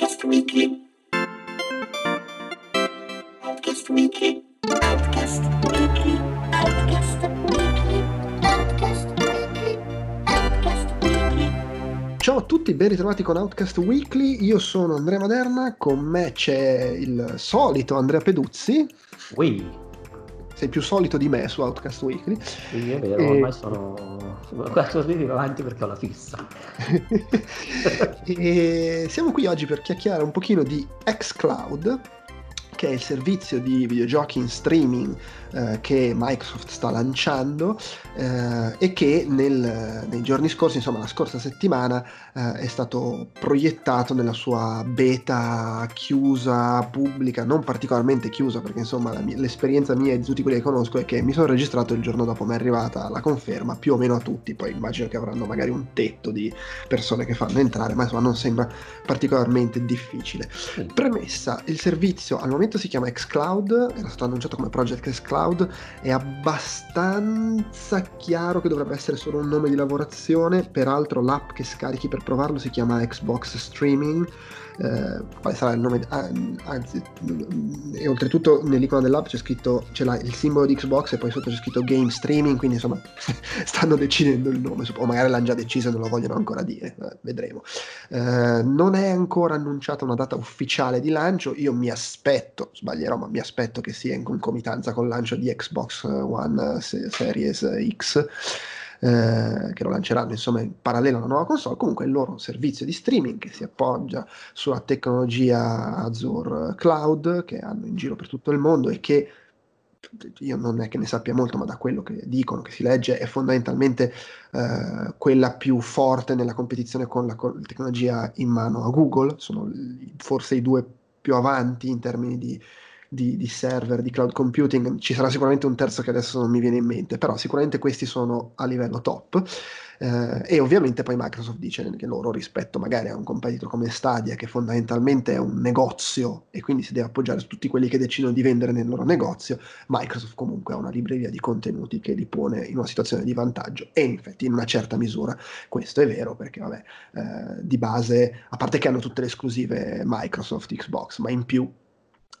Outcast Weekly. Outcast Weekly. Outcast Weekly. Outcast Weekly. Outcast Weekly. Outcast Weekly. Ciao a tutti, ben ritrovati con Outcast Weekly. Io sono Andrea Maderna, con me c'è il solito Andrea Peduzzi. Ui, Sei più solito di me su Outcast Weekly. sì, è vero, E- ormai sono... Quattro giorni avanti perché ho la fissa. e siamo qui oggi per chiacchierare un pochino di xCloud, che è il servizio di videogiochi in streaming eh, che Microsoft sta lanciando eh, e che nel- nei giorni scorsi, insomma la scorsa settimana, eh, è stato proiettato nella sua beta chiusa, pubblica, non particolarmente chiusa perché insomma mia- l'esperienza mia e di tutti quelli che conosco è che mi sono registrato il giorno dopo mi è arrivata la conferma, più o meno a tutti, poi immagino che avranno magari un tetto di persone che fanno entrare, ma insomma non sembra particolarmente difficile. Premessa, il servizio al momento si chiama xCloud, era stato annunciato come Project xCloud, è abbastanza chiaro che dovrebbe essere solo un nome di lavorazione, peraltro l'app che scarichi per provarlo si chiama Xbox Streaming, eh, quale sarà il nome, ah, anzi, e oltretutto nell'icona dell'app c'è scritto, c'è la- il simbolo di Xbox e poi sotto c'è scritto Game Streaming, quindi insomma stanno decidendo il nome, o magari l'hanno già deciso e non lo vogliono ancora dire, eh, vedremo. Eh, non è ancora annunciata una data ufficiale di lancio. Io mi aspetto, sbaglierò, ma mi aspetto che sia in concomitanza col lancio di Xbox One eh, se- Series X. eh, che lo lanceranno insomma in parallelo alla nuova console comunque il loro servizio di streaming che si appoggia sulla tecnologia Azure Cloud che hanno in giro per tutto il mondo e che io non è che ne sappia molto, ma da quello che dicono, che si legge, è fondamentalmente eh, quella più forte nella competizione con la, la tecnologia in mano a Google, sono forse i due più avanti in termini di, di- di server, di cloud computing, ci sarà sicuramente un terzo che adesso non mi viene in mente, però sicuramente questi sono a livello top. Eh, e ovviamente poi Microsoft dice che loro rispetto magari a un competitor come Stadia che fondamentalmente è un negozio e quindi si deve appoggiare su tutti quelli che decidono di vendere nel loro negozio, Microsoft comunque ha una libreria di contenuti che li pone in una situazione di vantaggio e infatti in una certa misura questo è vero perché vabbè eh, di base a parte che hanno tutte le esclusive Microsoft Xbox ma in più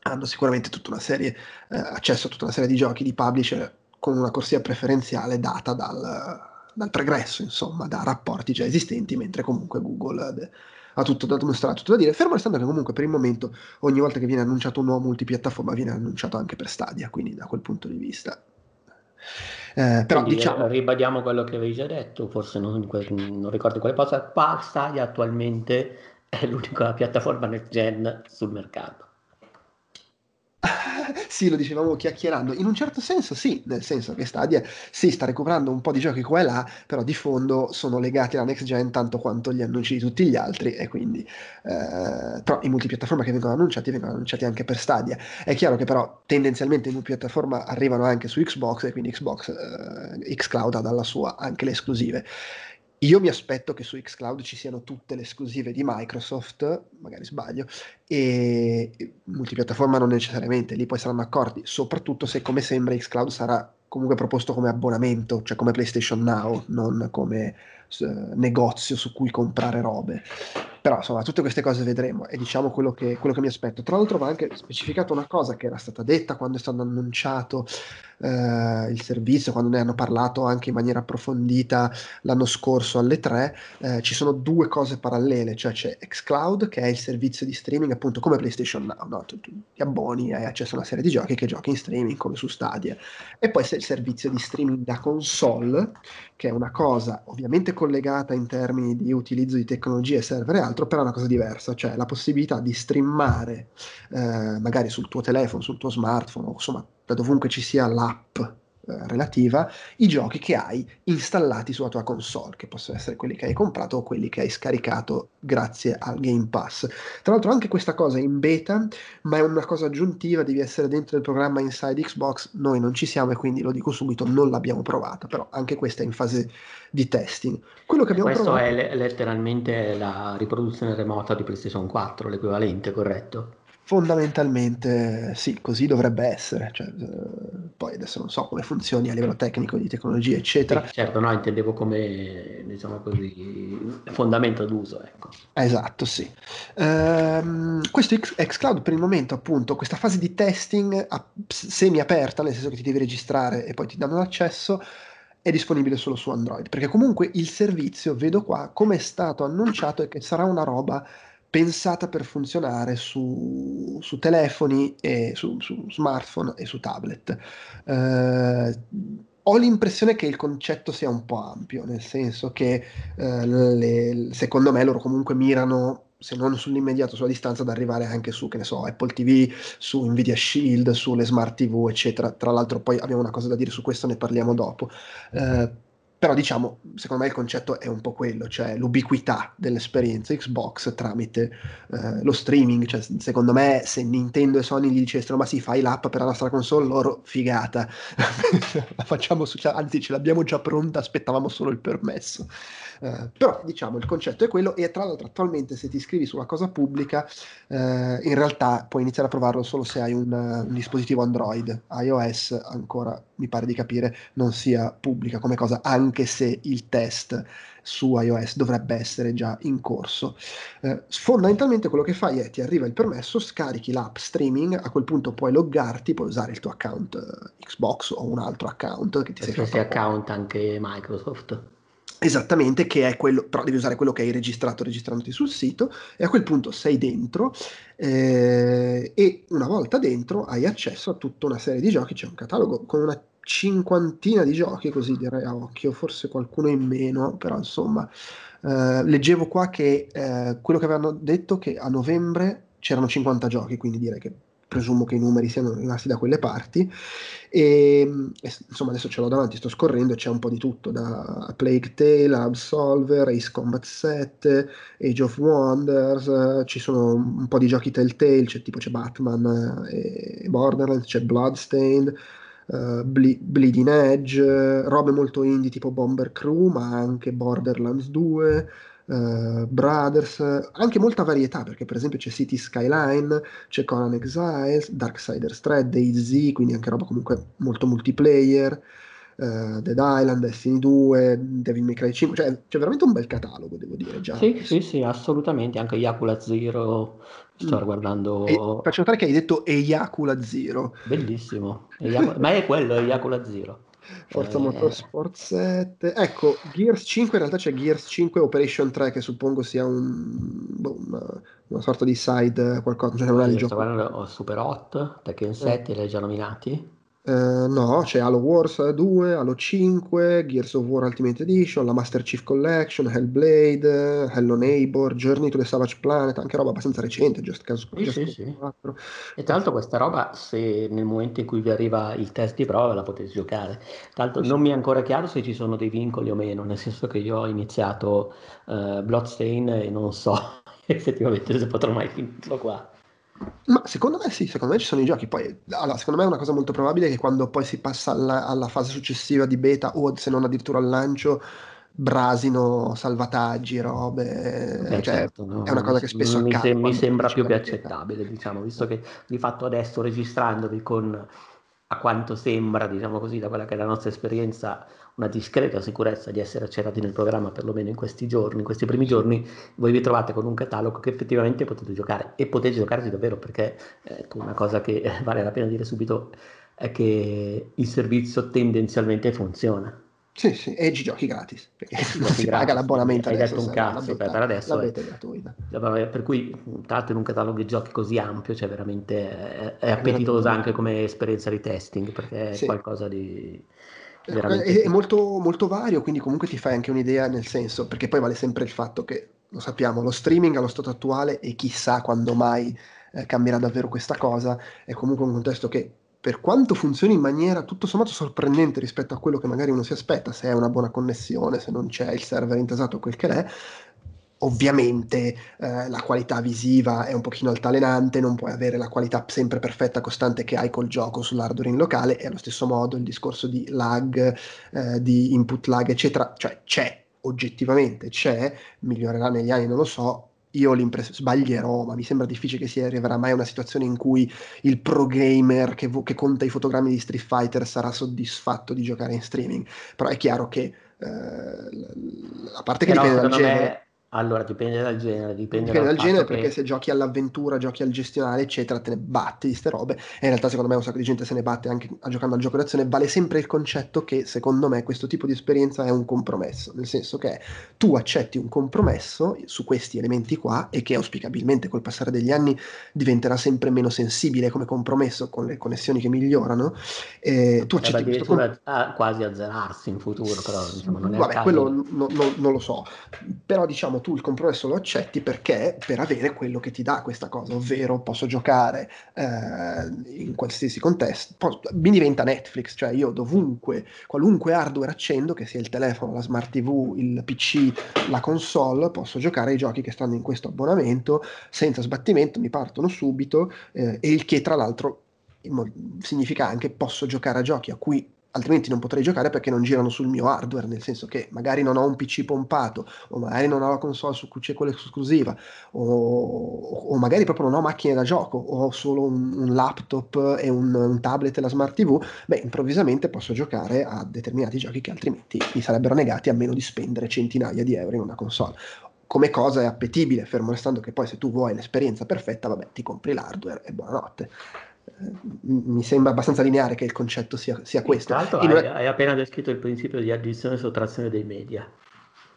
hanno sicuramente tutta una serie eh, accesso a tutta una serie di giochi di publisher con una corsia preferenziale data dal, dal pregresso insomma da rapporti già esistenti mentre comunque Google eh, ha tutto da dimostrare, tutto da dire, fermo restando che comunque per il momento ogni volta che viene annunciato un nuovo multipiattaforma viene annunciato anche per Stadia, quindi da quel punto di vista. Eh, però Quindi, diciamo, ribadiamo quello che avevi già detto, forse non, non ricordo quale cosa, Stadia attualmente è l'unica piattaforma next gen sul mercato. Sì, lo dicevamo chiacchierando, in un certo senso sì, nel senso che Stadia sì, sta recuperando un po' di giochi qua e là, però di fondo sono legati alla next gen tanto quanto gli annunci di tutti gli altri e quindi eh, però i multipiattaforma che vengono annunciati vengono annunciati anche per Stadia. È chiaro che però tendenzialmente i multipiattaforma arrivano anche su Xbox e quindi Xbox eh, Xcloud ha dalla sua anche le esclusive. Io mi aspetto che su Xcloud ci siano tutte le esclusive di Microsoft, magari sbaglio, e multipiattaforma non necessariamente, lì poi saranno accordi, soprattutto se come sembra Xcloud sarà comunque proposto come abbonamento, cioè come PlayStation Now, non come negozio su cui comprare robe. Però insomma, tutte queste cose vedremo e diciamo quello che, quello che mi aspetto. Tra l'altro va anche specificato una cosa che era stata detta quando è stato annunciato eh, il servizio, quando ne hanno parlato anche in maniera approfondita l'anno scorso alle 3, eh, ci sono due cose parallele, cioè c'è xCloud che è il servizio di streaming appunto come PlayStation Now, no? tu, tu ti abboni, hai accesso a una serie di giochi che giochi in streaming come su Stadia e poi c'è il servizio di streaming da console che è una cosa ovviamente collegata in termini di utilizzo di tecnologie server e altro, però è una cosa diversa, cioè la possibilità di streamare eh, magari sul tuo telefono, sul tuo smartphone insomma da dovunque ci sia l'app relativa, i giochi che hai installati sulla tua console, che possono essere quelli che hai comprato o quelli che hai scaricato grazie al Game Pass. Tra l'altro anche questa cosa è in beta, ma è una cosa aggiuntiva, devi essere dentro il programma Inside Xbox, noi non ci siamo e quindi lo dico subito, non l'abbiamo provata, però anche questa è in fase di testing. Quello che abbiamo Questo provato... è le- letteralmente la riproduzione remota di PlayStation 4, l'equivalente, corretto? Fondamentalmente sì, così dovrebbe essere. Cioè, eh, poi adesso non so come funzioni a livello tecnico di tecnologia, eccetera. Certo, no, intendevo come diciamo così fondamento d'uso. Ecco. Esatto, sì. Ehm, questo X- xCloud per il momento, appunto, questa fase di testing a- semi aperta, nel senso che ti devi registrare e poi ti danno l'accesso, è disponibile solo su Android. Perché comunque il servizio, vedo qua, come è stato annunciato, è che sarà una roba pensata per funzionare su, su telefoni e su, su, smartphone e su tablet. Eh, ho l'impressione che il concetto sia un po' ampio, nel senso che eh, le, secondo me loro comunque mirano se non sull'immediato, sulla distanza, ad arrivare anche su, che ne so, Apple TV, su Nvidia Shield, sulle smart TV, eccetera. Tra l'altro poi abbiamo una cosa da dire su questo, ne parliamo dopo. Eh, però diciamo, secondo me il concetto è un po' quello, cioè l'ubiquità dell'esperienza Xbox tramite eh, lo streaming. Cioè, secondo me se Nintendo e Sony gli dicessero ma sì, fai l'app per la nostra console, loro figata, la facciamo su, cioè, anzi ce l'abbiamo già pronta, aspettavamo solo il permesso. Eh, però diciamo il concetto è quello e tra l'altro attualmente se ti iscrivi sulla cosa pubblica eh, in realtà puoi iniziare a provarlo solo se hai un, un, dispositivo Android, iOS ancora mi pare di capire non sia pubblica come cosa anche se il test su iOS dovrebbe essere già in corso. Eh, fondamentalmente quello che fai è ti arriva il permesso, scarichi l'app streaming, a quel punto puoi loggarti, puoi usare il tuo account eh, Xbox o un altro account che ti sei fatto. account anche Microsoft. Esattamente, che è quello, però devi usare quello che hai registrato registrandoti sul sito e a quel punto sei dentro eh, e una volta dentro hai accesso a tutta una serie di giochi, c'è un catalogo con una cinquantina di giochi, così direi a occhio, forse qualcuno in meno, però insomma, eh, leggevo qua che eh, quello che avevano detto che a novembre c'erano 50 giochi, quindi direi che presumo che i numeri siano rimasti da quelle parti. E, e, insomma, adesso ce l'ho davanti, sto scorrendo, c'è un po' di tutto, da Plague Tale, Absolver, Ace Combat 7, Age of Wonders, ci sono un po' di giochi Telltale, c'è tipo c'è Batman e Borderlands, c'è Bloodstained, Uh, Ble- Bleeding Edge, robe molto indie tipo Bomber Crew, ma anche Borderlands 2, uh, Brothers, anche molta varietà perché per esempio c'è City Skyline, c'è Conan Exiles, Darksiders 3, DayZ, quindi anche roba comunque molto multiplayer. Uh, Dead Island, Destiny 2, Devil May Cry 5, cioè c'è veramente un bel catalogo, devo dire già. Sì, sì, sì, assolutamente, anche Yakula Zero, sto mm. guardando... E, faccio notare che hai detto Eyacula Zero. Bellissimo, Eyacula... ma è quello, Eyacula Zero. Forza eh... Motorsport 7. Ecco, Gears 5 in realtà c'è Gears 5 Operation 3 che suppongo sia un, boh, una, una, sorta di side qualcosa, cioè non è il gioco. Guardando Super Hot, Tekken 7, eh. li hai già nominati? Uh, no, c'è Halo Wars 2, Halo 5, Gears of War Ultimate Edition, la Master Chief Collection, Hellblade, Hello Neighbor, Journey to the Savage Planet, anche roba abbastanza recente, Just Cause, sì, Just sì, sì. E tra l'altro questa roba, se nel momento in cui vi arriva il test di prova la potete giocare. Tra l'altro non mi è ancora chiaro se ci sono dei vincoli o meno, nel senso che io ho iniziato uh, Bloodstain e non so effettivamente se potrò mai finirlo qua. Ma secondo me sì, secondo me ci sono i giochi. Poi, allora, secondo me è una cosa molto probabile che quando poi si passa alla, alla fase successiva di beta o se non addirittura al lancio, brasino salvataggi, robe. Beh, cioè, certo, no, è una cosa che spesso mi, accade. mi sembra più che accettabile, diciamo, visto che di fatto adesso registrandovi con a quanto sembra, diciamo così, da quella che è la nostra esperienza, una discreta sicurezza di essere accerati nel programma, perlomeno in questi giorni, in questi primi giorni, voi vi trovate con un catalogo che effettivamente potete giocare e potete giocarci davvero perché ecco, una cosa che vale la pena dire subito è che il servizio tendenzialmente funziona. Sì, sì, e ci giochi gratis, perché non si paga l'abbonamento Hai adesso, detto un cazzo, beta, per adesso la beta è gratuita. Per cui, tra l'altro in un catalogo di giochi così ampio, cioè veramente è, è appetitosa anche come esperienza di testing, perché è sì. qualcosa di è, è molto, molto vario, quindi comunque ti fai anche un'idea nel senso, perché poi vale sempre il fatto che, lo sappiamo, lo streaming allo stato attuale e chissà quando mai eh, cambierà davvero questa cosa, è comunque un contesto che per quanto funzioni in maniera tutto sommato sorprendente rispetto a quello che magari uno si aspetta, se è una buona connessione, se non c'è il server intasato, quel che è, Ovviamente eh, la qualità visiva è un pochino altalenante, non puoi avere la qualità sempre perfetta, costante che hai col gioco sull'hardware in locale e allo stesso modo il discorso di lag, eh, di input lag, eccetera, cioè c'è, oggettivamente c'è, migliorerà negli anni, non lo so, io l'impressione, sbaglierò, ma mi sembra difficile che si arriverà mai a una situazione in cui il pro gamer che, vo- che conta i fotogrammi di Street Fighter sarà soddisfatto di giocare in streaming. Però è chiaro che eh, a parte che Però dipende dal genere. me, allora dipende dal genere, dipende Dipende dal dal genere perché che se giochi all'avventura, giochi al gestionale, eccetera, te ne batti di ste robe. E in realtà, secondo me, un sacco di gente se ne batte anche a- giocando al gioco d'azione. Vale sempre il concetto che, secondo me, questo tipo di esperienza è un compromesso. Nel senso che tu accetti un compromesso su questi elementi qua e che auspicabilmente col passare degli anni diventerà sempre meno sensibile come compromesso con le connessioni che migliorano. E tu accetti questo compromesso. addirittura a- quasi azzerarsi in futuro, però insomma non è Vabbè, quello no- no- non lo so, però diciamo tu il compromesso lo accetti perché per avere quello che ti dà questa cosa, ovvero posso giocare eh, in qualsiasi contesto, po- mi diventa Netflix, cioè io dovunque, qualunque hardware accendo, che sia il telefono, la smart TV, il PC, la console, posso giocare ai giochi che stanno in questo abbonamento senza sbattimento, mi partono subito eh, e il che tra l'altro significa anche posso giocare a giochi a cui altrimenti non potrei giocare perché non girano sul mio hardware, nel senso che magari non ho un PC pompato, o magari non ho la console su cui c'è quella esclusiva, o, o magari proprio non ho macchine da gioco, o ho solo un, un laptop e un, un tablet e la smart TV, beh, improvvisamente posso giocare a determinati giochi che altrimenti mi sarebbero negati a meno di spendere centinaia di euro in una console. Come cosa è appetibile, fermo restando che poi se tu vuoi l'esperienza perfetta, vabbè, ti compri l'hardware e buonanotte. Mi sembra abbastanza lineare che il concetto sia, sia questo. Tra l'altro hai, hai appena descritto il principio di addizione e sottrazione dei media.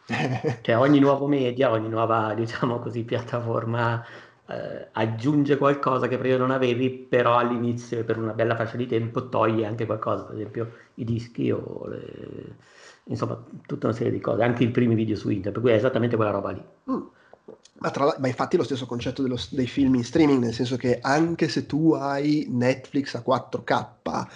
Cioè ogni nuovo media, ogni nuova, diciamo così, piattaforma eh, aggiunge qualcosa che prima non avevi, però all'inizio per una bella fascia di tempo toglie anche qualcosa, per esempio i dischi o le- insomma tutta una serie di cose, anche i primi video su internet, per cui è esattamente quella roba lì. Mm. Ma, tra ma infatti è lo stesso concetto dello- dei film in streaming, nel senso che anche se tu hai Netflix a 4K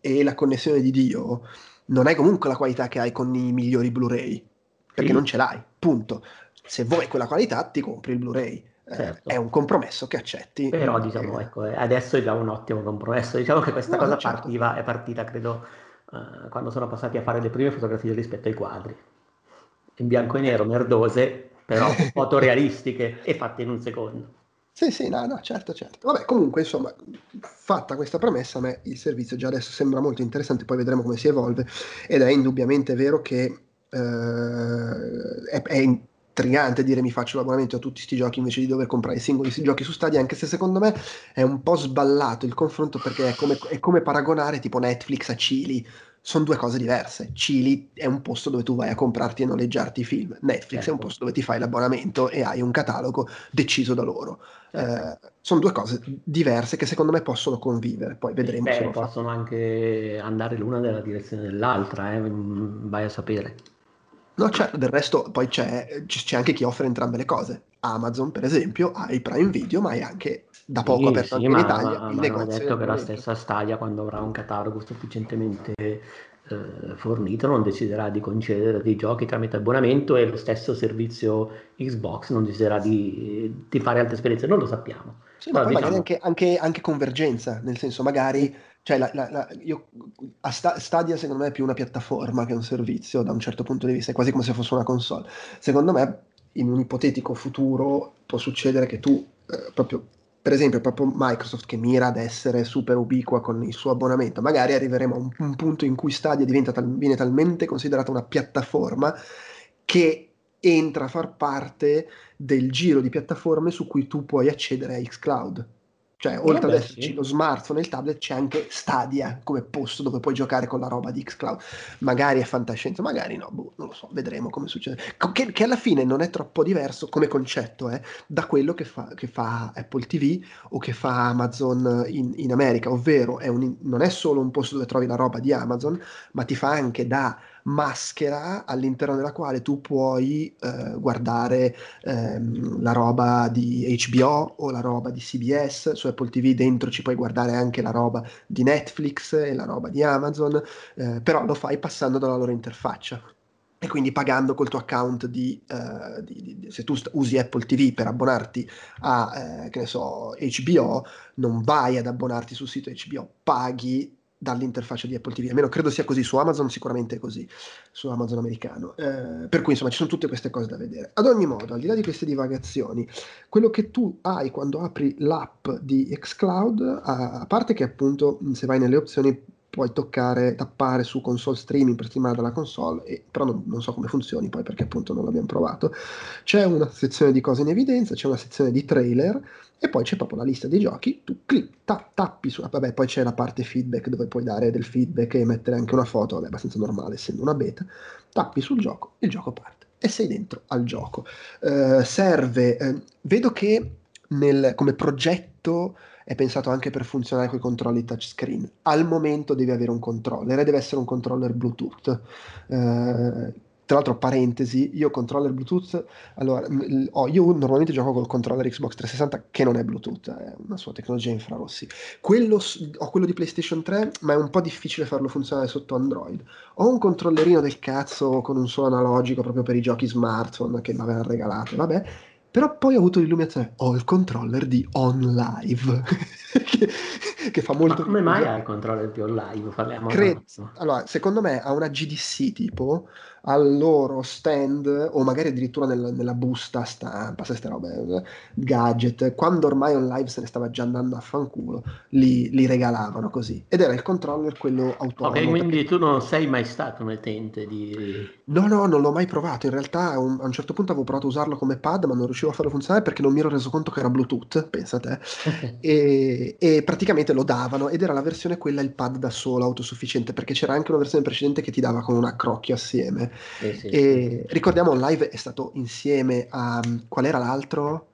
e la connessione di Dio, non hai comunque la qualità che hai con i migliori Blu-ray, perché Sì. non ce l'hai, punto. Se vuoi quella qualità ti compri il Blu-ray. Eh, Certo. è un compromesso che accetti. Però Eh, diciamo, ecco, eh, adesso è già un ottimo compromesso. Diciamo che questa No, cosa certo. partiva, è partita, credo, eh, quando sono passati a fare le prime fotografie rispetto ai quadri. In bianco e nero, merdose, però fotorealistiche e fatte in un secondo. Sì, sì, no, no, certo, certo. Vabbè, comunque, insomma, fatta questa premessa, a me il servizio già adesso sembra molto interessante, poi vedremo come si evolve, ed è indubbiamente vero che eh, è, è intrigante dire mi faccio l'abbonamento a tutti questi giochi invece di dover comprare i singoli giochi su Stadia, anche se secondo me è un po' sballato il confronto perché è come, è come paragonare tipo Netflix a Chili. Sono due cose diverse. Chili è un posto dove tu vai a comprarti e noleggiarti i film. Netflix è un Certo. posto dove ti fai l'abbonamento e hai un catalogo deciso da loro. Certo. Eh, sono due cose diverse che secondo me possono convivere. Poi vedremo Beh, se lo fa. possono anche andare l'una nella direzione dell'altra, eh, mm, vai a sapere. No, certo, del resto poi c'è, c'è anche chi offre entrambe le cose. Amazon, per esempio, ha il Prime Video, ma hai anche da poco Sì, aperto sì, anche in ma, Italia ma- il ma negozio. detto che la stessa Stadia, quando avrà un catalogo sufficientemente eh, fornito, non deciderà di concedere dei giochi tramite abbonamento e lo stesso servizio Xbox non deciderà di, di fare altre esperienze. Non lo sappiamo. Sì, ma Però, poi magari diciamo- anche, anche- anche convergenza, nel senso magari, cioè la- la- la- io, a Sta- Stadia secondo me è più una piattaforma che un servizio da un certo punto di vista, è quasi come se fosse una console. Secondo me in un ipotetico futuro può succedere che tu, eh, proprio, per esempio, proprio Microsoft che mira ad essere super ubiqua con il suo abbonamento, magari arriveremo a un, un punto in cui Stadia tal- viene talmente considerata una piattaforma che entra a far parte del giro di piattaforme su cui tu puoi accedere a xCloud. Cioè, oltre ad vabbè, esserci sì. lo smartphone e il tablet, c'è anche Stadia come posto dove puoi giocare con la roba di xCloud. Magari è fantascienza, magari no, boh, non lo so, vedremo come succede. Che, che alla fine non è troppo diverso come concetto eh, da quello che fa, che fa Apple TV o che fa Amazon in, in America, ovvero è un- non è solo un posto dove trovi la roba di Amazon, ma ti fa anche da maschera all'interno della quale tu puoi eh, guardare ehm, la roba di HBO o la roba di CBS su Apple TV dentro ci puoi guardare anche la roba di Netflix e la roba di Amazon eh, però lo fai passando dalla loro interfaccia. E quindi pagando col tuo account di, di- di- di- se tu st- usi Apple TV per abbonarti a eh, che ne so HBO non vai ad abbonarti sul sito HBO paghi dall'interfaccia di Apple TV, almeno credo sia così, su Amazon sicuramente è così, su Amazon americano. Eh, per cui insomma ci sono tutte queste cose da vedere. Ad ogni modo, al di là di queste divagazioni, quello che tu hai quando apri l'app di xCloud, a parte che appunto se vai nelle opzioni puoi toccare, tappare su console streaming per streamare dalla console, e, però non, non, so come funzioni poi perché appunto non l'abbiamo provato. C'è una sezione di cose in evidenza, c'è una sezione di trailer e poi c'è proprio la lista dei giochi, tu clic, ta, tappi su, vabbè poi c'è la parte feedback dove puoi dare del feedback e mettere anche una foto, vabbè abbastanza normale essendo una beta, tappi sul gioco, il gioco parte e sei dentro al gioco. Uh, serve, eh, vedo che nel, come progetto è pensato anche per funzionare con i controlli touchscreen. Al momento devi avere un controller e deve essere un controller Bluetooth. Eh, tra l'altro, parentesi, io controller Bluetooth, allora, oh, io normalmente gioco col controller Xbox 360 che non è Bluetooth, è una sua tecnologia infrarossi. Quello, ho quello di PlayStation 3, ma è un po' difficile farlo funzionare sotto Android. Ho un controllerino del cazzo con un solo analogico proprio per i giochi smartphone che mi avevano regalato, vabbè, però poi ho avuto l'illuminazione, ho il controller di OnLive, che, che, fa molto... Ma come mai ha il controller di OnLive? Parliamo Cre- allora, secondo me ha una GDC tipo, al loro stand o magari addirittura nel, nella busta stampa, queste robe, gadget, quando ormai on live se ne stava già andando a fanculo, li, li regalavano così. Ed era il controller quello autonomo. Ok, quindi perché... tu non sei mai stato un utente di... No, no, non l'ho mai provato. In realtà a un, a un, certo punto avevo provato a usarlo come pad, ma non riuscivo a farlo funzionare perché non mi ero reso conto che era Bluetooth, pensa te. e, e praticamente lo davano ed era la versione quella, il pad da solo, autosufficiente, perché c'era anche una versione precedente che ti dava con un accrocchio assieme. Sì, sì, e ricordiamo live è stato insieme a qual era l'altro?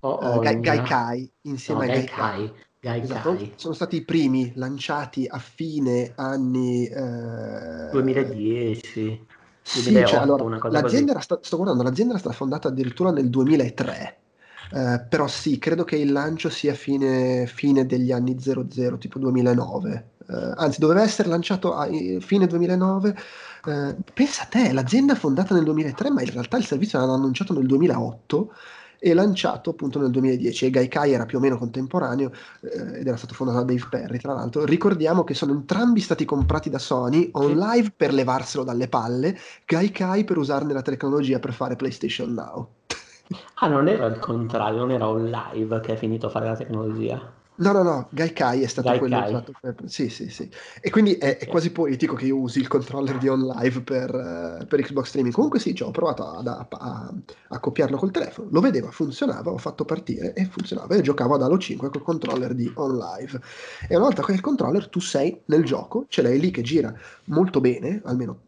Oh, oh, uh, Gai, Gai Kai insieme no, a Gai Kai. Gai esatto. Sono stati i primi lanciati a fine anni eh... 2010. Sì, 2008, cioè, allora, l'azienda era sta- sto guardando, l'azienda era stata fondata addirittura nel 2003. Eh, però sì, credo che il lancio sia fine, fine degli anni 00, tipo 2009. Eh, anzi, doveva essere lanciato a fine 2009 eh, pensa a te, l'azienda è fondata nel 2003, ma in realtà il servizio l'hanno annunciato nel 2008 e lanciato appunto nel 2010 e Gaikai era più o meno contemporaneo eh, ed era stato fondato da Dave Perry tra l'altro. Ricordiamo che sono entrambi stati comprati da Sony on live per levarselo dalle palle Gaikai per usarne la tecnologia per fare PlayStation Now. Ah non era il contrario non era on live che è finito a fare la tecnologia No, no, no, Gaikai è stato Gaikai. quello usato per... Sì, sì, sì. E quindi è, è, quasi poetico che io usi il controller di OnLive per, uh, per Xbox Streaming. Comunque sì, ho provato ad, a, a, a, copiarlo col telefono. Lo vedeva, funzionava, ho fatto partire e funzionava. E giocavo ad Halo 5 col controller di OnLive. E una volta che hai il controller, tu sei nel gioco, ce l'hai lì che gira molto bene, almeno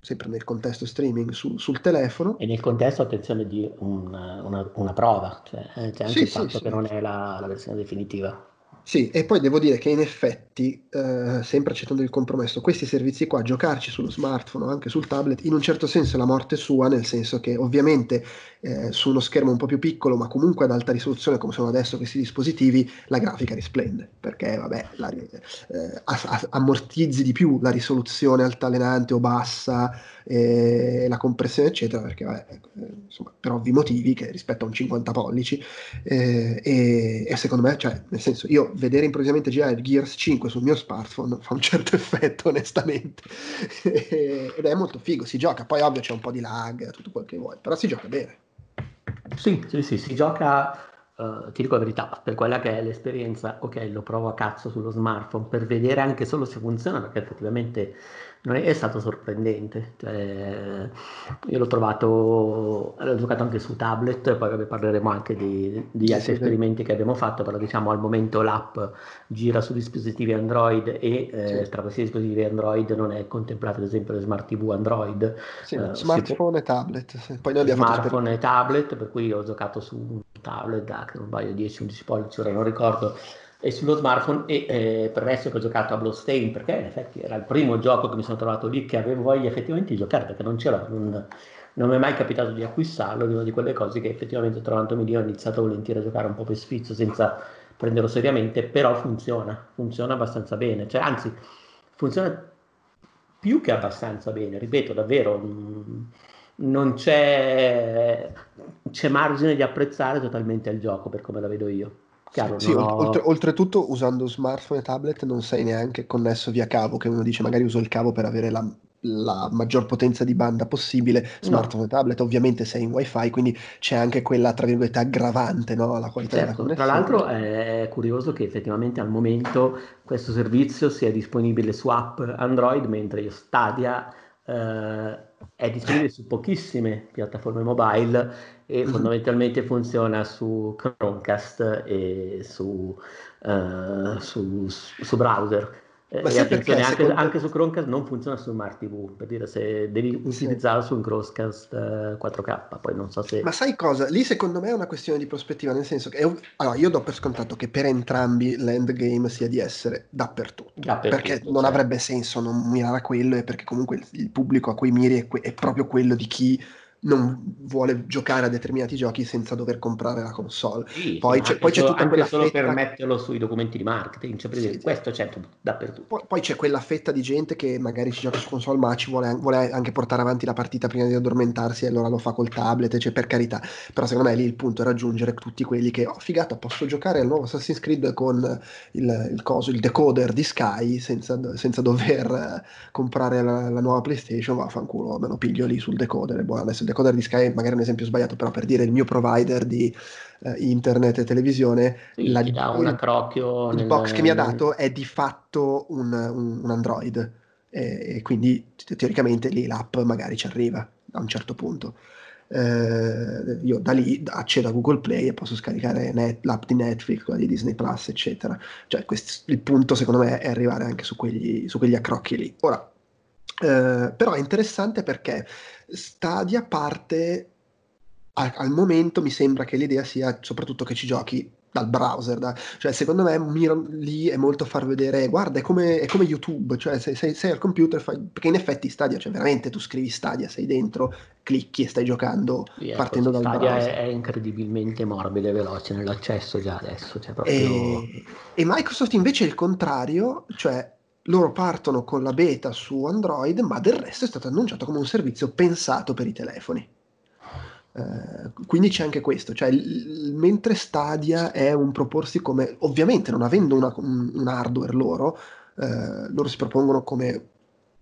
sempre nel contesto streaming su, sul telefono. E nel contesto, attenzione, di una, una, una prova, cioè, eh, c'è anche sì, il fatto sì, che sì. non è la, la versione definitiva. Sì, e poi devo dire che in effetti, eh, sempre accettando il compromesso, questi servizi qua, giocarci sullo smartphone o anche sul tablet, in un certo senso è la morte sua, nel senso che ovviamente eh, su uno schermo un po' più piccolo, ma comunque ad alta risoluzione, come sono adesso questi dispositivi, la grafica risplende, perché vabbè, la, eh, ammortizzi di più la risoluzione altalenante o bassa, eh, la compressione, eccetera, perché vabbè, eh, insomma, per ovvi motivi, che rispetto a un 50 pollici, eh, e, e, secondo me, cioè, nel senso, io vedere improvvisamente girare Gears 5 sul mio smartphone fa un certo effetto, onestamente, ed è molto figo, si gioca, poi ovvio c'è un po' di lag, tutto quel che vuoi, però si gioca bene. Sì, sì, sì, si gioca, uh, ti dico la verità, per quella che è l'esperienza, ok, lo provo a cazzo sullo smartphone per vedere anche solo se funziona, perché effettivamente è stato sorprendente. Cioè, io l'ho trovato, l'ho giocato anche su tablet, poi vabbè, parleremo anche di, di altri sì, esperimenti sì. che abbiamo fatto, però diciamo al momento l'app gira su dispositivi Android e eh, sì. tra questi dispositivi Android non è contemplato ad esempio le smart TV Android. Uh, smartphone e tablet. Poi noi abbiamo smartphone e tablet, per cui ho giocato su un tablet da, che non sbaglio, 10-11 pollici, ora non ricordo e sullo smartphone e eh, resto che ho giocato a Bloodstain perché in effetti era il primo gioco che mi sono trovato lì che avevo voglia effettivamente di giocare perché non c'era non, non mi è mai capitato di acquistarlo è una di quelle cose che effettivamente trovandomi lì ho iniziato volentieri a giocare un po' per sfizio senza prenderlo seriamente però funziona funziona abbastanza bene. Cioè anzi funziona più che abbastanza bene ripeto davvero mm, non c'è, c'è margine di apprezzare totalmente il gioco per come la vedo io Chiaro, Sì, ho... oltre- oltretutto usando smartphone e tablet non sei neanche connesso via cavo, che uno dice magari uso il cavo per avere la, la maggior potenza di banda possibile, No, smartphone e tablet ovviamente sei in wifi, quindi c'è anche quella, tra virgolette, aggravante, no, alla qualità della certo. Tra l'altro è curioso che effettivamente al momento questo servizio sia disponibile su app Android, mentre io Stadia eh, è disponibile su pochissime piattaforme mobile e Mhm. fondamentalmente funziona su Chromecast e su, eh, su- su browser. Eh, E perché attenzione, anche, secondo anche su Chromecast non funziona su Smart TV, per dire se devi Sì. utilizzarlo su un Chromecast eh, 4K, poi non so se... Ma sai cosa? Lì secondo me è una questione di prospettiva, nel senso che è allora, io do per scontato che per entrambi l'endgame sia di essere dappertutto, perché Dappertutto, non certo. avrebbe senso non mirare a quello e perché comunque il, il pubblico a cui miri è, que- è proprio quello di chi non vuole giocare a determinati giochi senza dover comprare la console. Sì, Poi c'è, poi c'è solo, tutta anche quella solo per fetta metterlo sui documenti di marketing, cioè per dire, sì, sì. questo c'è tu- dappertutto. Poi, poi c'è quella fetta di gente che magari ci gioca su console, ma ci vuole, vuole anche portare avanti la partita prima di addormentarsi, e allora lo fa col tablet, cioè per carità. Però secondo me lì il punto è raggiungere tutti quelli che, oh figata, posso giocare al nuovo Assassin's Creed con il, il coso, il decoder di Sky senza, senza dover eh, comprare la, la nuova PlayStation, vaffanculo, me lo piglio lì sul decoder. Boh, adesso decoder di Sky magari è un esempio sbagliato, però per dire il mio provider di eh, internet e televisione Sì, la- ti dà un il, il nel... box che mi ha dato è di fatto un, un- un Android e, e quindi te- teoricamente lì l'app magari ci arriva a un certo punto. Eh, io da lì accedo a Google Play e posso scaricare net- l'app di Netflix, quella di Disney Plus, eccetera. Cioè, quest- il punto secondo me è arrivare anche su quegli, su quegli accrocchi lì. Ora, eh, però è interessante perché Stadia parte a- al momento mi sembra che l'idea sia soprattutto che ci giochi dal browser, da- cioè secondo me miro lì è molto far vedere, guarda, è come, è come YouTube, cioè se sei, sei al computer, fai, perché in effetti Stadia, cioè veramente tu scrivi Stadia, sei dentro, clicchi e stai giocando Sì, ecco, partendo dal Stadia browser. è, è incredibilmente morbido e veloce nell'accesso già adesso, cioè proprio... E, e Microsoft invece è il contrario, cioè loro partono con la beta su Android, ma del resto è stato annunciato come un servizio pensato per i telefoni. Eh, quindi c'è anche questo, cioè il- mentre Stadia è un proporsi come, ovviamente non avendo una- un, un hardware loro, eh, loro si propongono come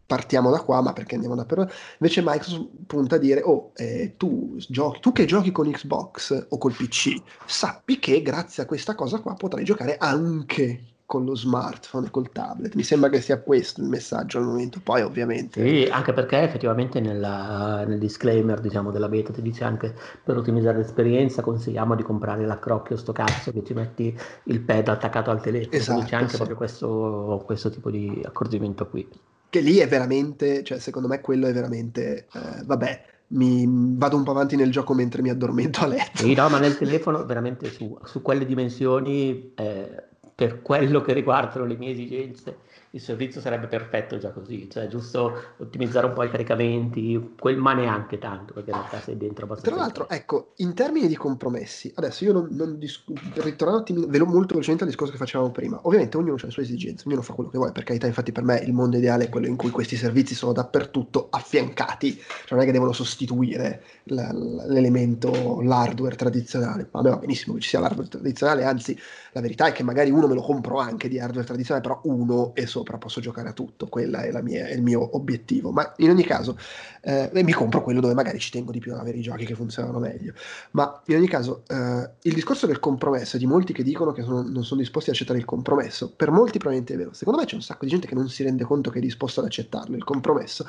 partiamo da qua, ma perché andiamo da per... Invece Microsoft punta a dire, oh, eh, tu, giochi, tu che giochi con Xbox o col PC, sappi che grazie a questa cosa qua potrai giocare anche con lo smartphone e col tablet. Mi sembra che sia questo il messaggio al momento. Poi ovviamente... Sì, anche perché effettivamente nella- nel disclaimer diciamo, della beta ti dice anche per ottimizzare l'esperienza consigliamo di comprare l'accrocchio sto cazzo che ci metti il pad attaccato al telefono, quindi Esatto, c'è anche sì. proprio questo, questo tipo di accorgimento qui. Che lì è veramente, cioè secondo me quello è veramente, eh, vabbè, mi vado un po' avanti nel gioco mentre mi addormento a letto. Sì, no, ma nel telefono veramente su, su quelle dimensioni, eh, per quello che riguardano le mie esigenze, il servizio sarebbe perfetto già così, cioè giusto ottimizzare un po' i caricamenti, quel, ma neanche tanto, perché in realtà sei dentro abbastanza. Tra l'altro, ecco, in termini di compromessi, adesso io non, non dis- per ritornare un attimino, velo molto velocemente al discorso che facevamo prima. Ovviamente ognuno ha le sue esigenze, ognuno fa quello che vuole, per carità, infatti per me il mondo ideale è quello in cui questi servizi sono dappertutto affiancati, cioè non è che devono sostituire l'elemento, l'hardware tradizionale. A me va benissimo che ci sia l'hardware tradizionale, anzi la verità è che magari uno me lo compro anche di hardware tradizionale, però uno e sopra posso giocare a tutto, quella è, è il mio obiettivo. Ma in ogni caso eh, mi compro quello dove magari ci tengo di più ad avere i giochi che funzionano meglio. Ma in ogni caso, eh, il discorso del compromesso, di molti che dicono che sono- non sono disposti ad accettare il compromesso, per molti probabilmente è vero. Secondo me c'è un sacco di gente che non si rende conto che è disposto ad accettarlo, il compromesso.